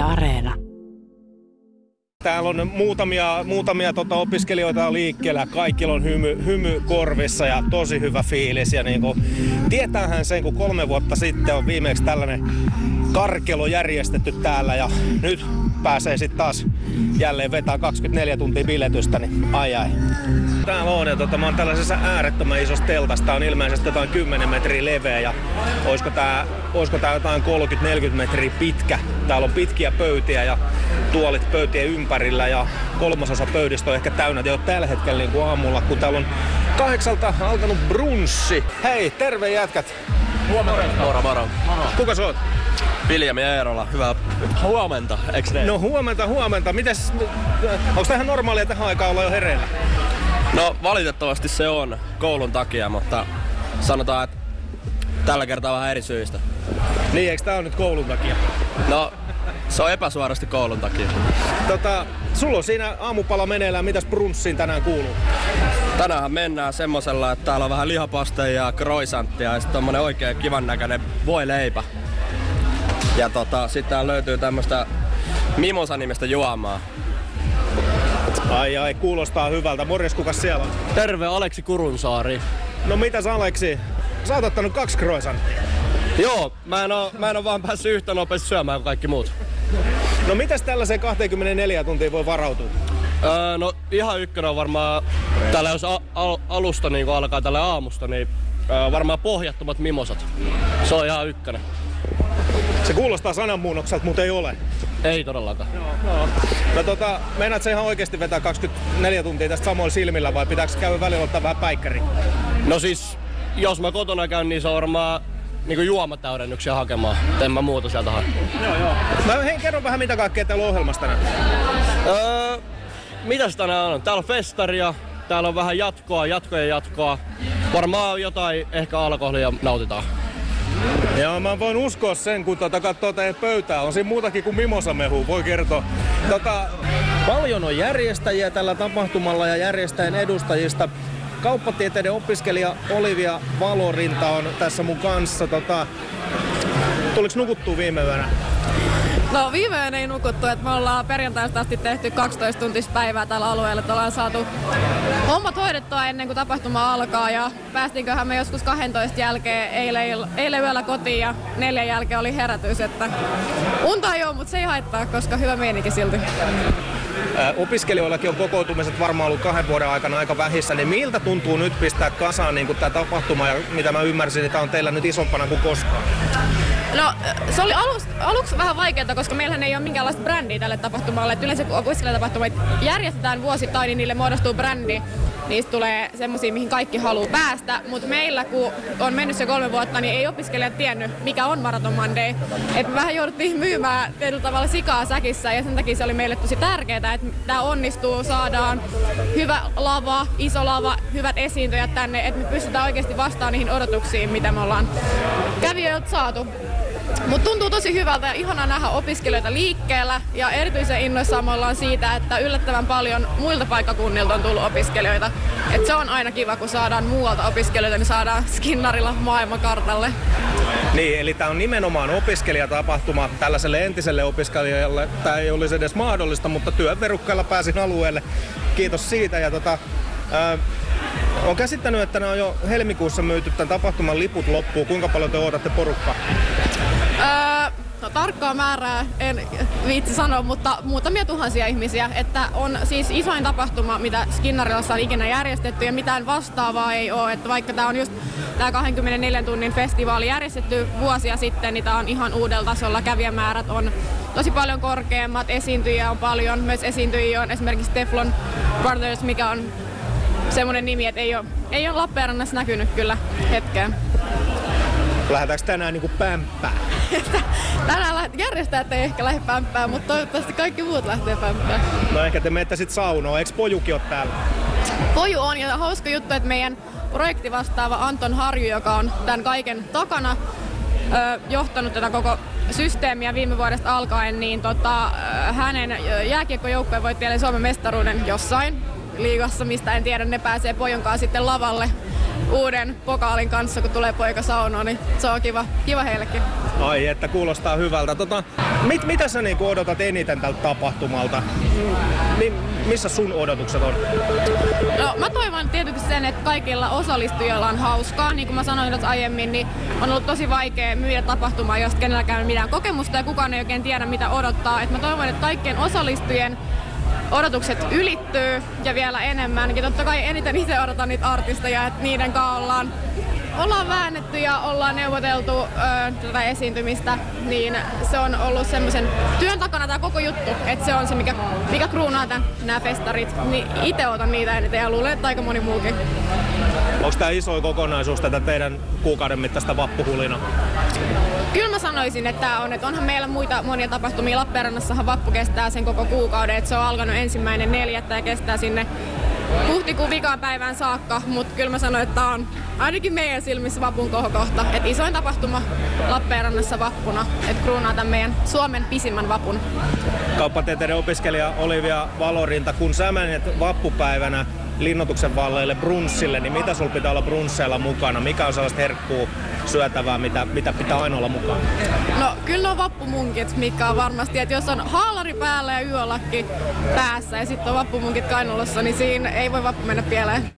Areena. Täällä on muutamia, muutamia tota opiskelijoita liikkeellä. Kaikilla on hymy, hymy korvissa ja tosi hyvä fiilis. Ja niin kuin, tietäähän sen, kun kolme vuotta sitten on viimeksi tällainen karkelo järjestetty täällä ja nyt pääsee sitten taas jälleen vetää 24 tuntia biletystä, niin ai ai. Täällä on ja tota, mä oon tällaisessa äärettömän isossa teltassa. Tää on ilmeisesti jotain 10 metriä leveä ja olisiko tää, olisiko tää jotain 30-40 metriä pitkä. Täällä on pitkiä pöytiä ja tuolit pöytien ympärillä ja kolmasosa pöydistä on ehkä täynnä jo tällä hetkellä niin kuin aamulla, kun täällä on kahdeksalta alkanut brunssi. Hei, terve jätkät! Huomenta. Moro, moro. Kuka sä oot? Viljami Eerola, hyvää huomenta, eikö ne? No huomenta, huomenta. Mites, onko ihan normaalia tähän aikaan olla jo hereillä? No valitettavasti se on koulun takia, mutta sanotaan, että tällä kertaa vähän eri syistä. Niin, eikö tää on nyt koulun takia? No, se on epäsuorasti koulun takia. Tota, sulla on siinä aamupala meneillään, mitäs brunssiin tänään kuuluu? Tänään mennään semmosella, että täällä on vähän lihapasteja ja croissanttia ja sitten tommonen oikein kivan näköinen voileipä. Ja tota, sitten täällä löytyy tämmöstä Mimosa-nimestä juomaa. Ai ai, kuulostaa hyvältä. Morjes, kuka siellä on? Terve, Aleksi Kurunsaari. No mitäs Aleksi? Sä oot ottanut kaksi croissanttia. Joo, mä en, oo, mä en oo vaan päässyt yhtä nopeasti syömään kuin kaikki muut. No mitäs tällaiseen 24 tuntia voi varautua? Öö, no ihan ykkönen on varmaan, täällä jos a- al- alusta niin alkaa tälle aamusta, niin öö, varmaan pohjattomat mimosat. Se on ihan ykkönen. Se kuulostaa sananmuunnokselta, mutta ei ole. Ei todellakaan. No, no tota, meinaat sä ihan oikeasti vetää 24 tuntia tästä samoilla silmillä vai pitääkö käydä välillä ottaa vähän päikkäri? No siis, jos mä kotona käyn, niin se on varmaan niin juomatäydennyksiä hakemaan. En mä muuta sieltä hae. Joo, joo. Mä hei, kerro vähän mitä kaikkea täällä on ohjelmassa tänään. Öö, mitäs tänään on? Täällä on festaria, täällä on vähän jatkoa, jatkoja jatkoa. Varmaan jotain ehkä alkoholia nautitaan. Joo, mä voin uskoa sen, kun tota katsoo teidän pöytää. On siinä muutakin kuin mimosamehu, voi kertoa. Tota, paljon on järjestäjiä tällä tapahtumalla ja järjestäjän edustajista. Kauppatieteiden opiskelija Olivia Valorinta on tässä mun kanssa. Tota, tuliko nukuttua viime yönä? No viime yönä ei nukuttu, että me ollaan perjantaista asti tehty 12 tuntista päivää tällä alueella, että ollaan saatu hommat hoidettua ennen kuin tapahtuma alkaa ja päästinköhän me joskus 12 jälkeen eilen, eilen yöllä kotiin ja neljän jälkeen oli herätys, että unta ei ole, mutta se ei haittaa, koska hyvä meininki silti. Opiskelijoillakin on kokoutumiset varmaan ollut kahden vuoden aikana aika vähissä, niin miltä tuntuu nyt pistää kasaan niin tämä tapahtuma ja mitä mä ymmärsin, niin tämä on teillä nyt isompana kuin koskaan? No se oli alus, aluksi vähän vaikeaa, koska meillähän ei ole minkäänlaista brändiä tälle tapahtumalle. Et yleensä kun opiskelijatapahtumat järjestetään vuosittain, niin niille muodostuu brändi. Niistä tulee semmoisia, mihin kaikki haluaa päästä. Mutta meillä, kun on mennyt se kolme vuotta, niin ei opiskelijat tiennyt, mikä on Marathon Monday. Et me vähän jouduttiin myymään tietyllä tavalla sikaa säkissä ja sen takia se oli meille tosi tärkeää, että tämä onnistuu, saadaan hyvä lava, iso lava, hyvät esiintyjät tänne, että me pystytään oikeasti vastaamaan niihin odotuksiin, mitä me ollaan kävijöiltä saatu. Mutta tuntuu tosi hyvältä ja ihanaa nähdä opiskelijoita liikkeellä ja erityisen innoissaan me ollaan siitä, että yllättävän paljon muilta paikkakunnilta on tullut opiskelijoita. Et se on aina kiva, kun saadaan muualta opiskelijoita, niin saadaan Skinnarilla maailmankartalle. Niin, eli tämä on nimenomaan opiskelijatapahtuma tällaiselle entiselle opiskelijalle. Tämä ei olisi edes mahdollista, mutta työn verukkailla pääsin alueelle. Kiitos siitä. Ja tota, ää, olen käsittänyt, että ne on jo helmikuussa myyty tämän tapahtuman liput loppuun. Kuinka paljon te odotatte porukkaa? Öö, no, tarkkaa määrää en viitsi sanoa, mutta muutamia tuhansia ihmisiä. Että on siis isoin tapahtuma, mitä Skinnarilassa on ikinä järjestetty ja mitään vastaavaa ei ole. Että vaikka tämä on just tämä 24 tunnin festivaali järjestetty vuosia sitten, niin tämä on ihan uudella tasolla. Kävijämäärät on tosi paljon korkeammat, esiintyjiä on paljon. Myös esiintyjiä on esimerkiksi Teflon Brothers, mikä on semmoinen nimi, että ei ole, ei ole Lappeenrannassa näkynyt kyllä hetkeen. Lähdetäänkö tänään niinku pämppää? Tänään järjestäjät ei ehkä lähde pämppään, mutta toivottavasti kaikki muut lähtee pämppään. No ehkä te menette sit saunoon. Eikö pojukin ole täällä? Poju on ja hauska juttu, että meidän projektivastaava Anton Harju, joka on tämän kaiken takana, ö, johtanut tätä koko systeemiä viime vuodesta alkaen, niin tota, hänen jääkiekkojoukkojen voitti Suomen mestaruuden jossain liigassa, mistä en tiedä, ne pääsee pojon kanssa sitten lavalle uuden pokaalin kanssa, kun tulee poika saunoon, niin se on kiva, kiva heillekin. Ai, että kuulostaa hyvältä. Tota, mit, mitä sä niinku odotat eniten tältä tapahtumalta? Mi, missä sun odotukset on? No, mä toivon tietysti sen, että kaikilla osallistujilla on hauskaa. Niin kuin mä sanoin tuossa aiemmin, niin on ollut tosi vaikea myydä tapahtumaa, jos kenelläkään ei ole mitään kokemusta ja kukaan ei oikein tiedä, mitä odottaa. Et mä toivon, että kaikkien osallistujien odotukset ylittyy ja vielä enemmän. Ja totta kai eniten itse odotan niitä artisteja, että niiden kanssa ollaan, ollaan väännetty ja ollaan neuvoteltu ö, tätä esiintymistä, niin se on ollut semmoisen työn takana tämä koko juttu, että se on se, mikä, mikä kruunaa tämän, nämä festarit. Niin itse otan niitä eniten ja luulen, että aika moni muukin. Onko tämä iso kokonaisuus tätä teidän kuukauden mittaista vappuhulina? Kyllä mä sanoisin, että on, että onhan meillä muita monia tapahtumia. Lappeenrannassahan vappu kestää sen koko kuukauden, että se on alkanut ensimmäinen neljättä ja kestää sinne huhtikuun vikaan päivään saakka, mutta kyllä mä sanoin, että tää on ainakin meidän silmissä vapun kohokohta. Että isoin tapahtuma Lappeenrannassa vappuna, että kruunaa tämän meidän Suomen pisimmän vapun. Kauppatieteiden opiskelija Olivia Valorinta, kun sä menet vappupäivänä linnoituksen valleille brunssille, niin mitä sulla pitää olla brunsseilla mukana? Mikä on sellaista herkkuu syötävää, mitä, mitä pitää aina olla mukana? No kyllä on vappumunkit, mikä on varmasti, että jos on haalari päällä ja yölakki päässä ja sitten on vappumunkit kainalossa, niin siinä ei voi vappu mennä pieleen.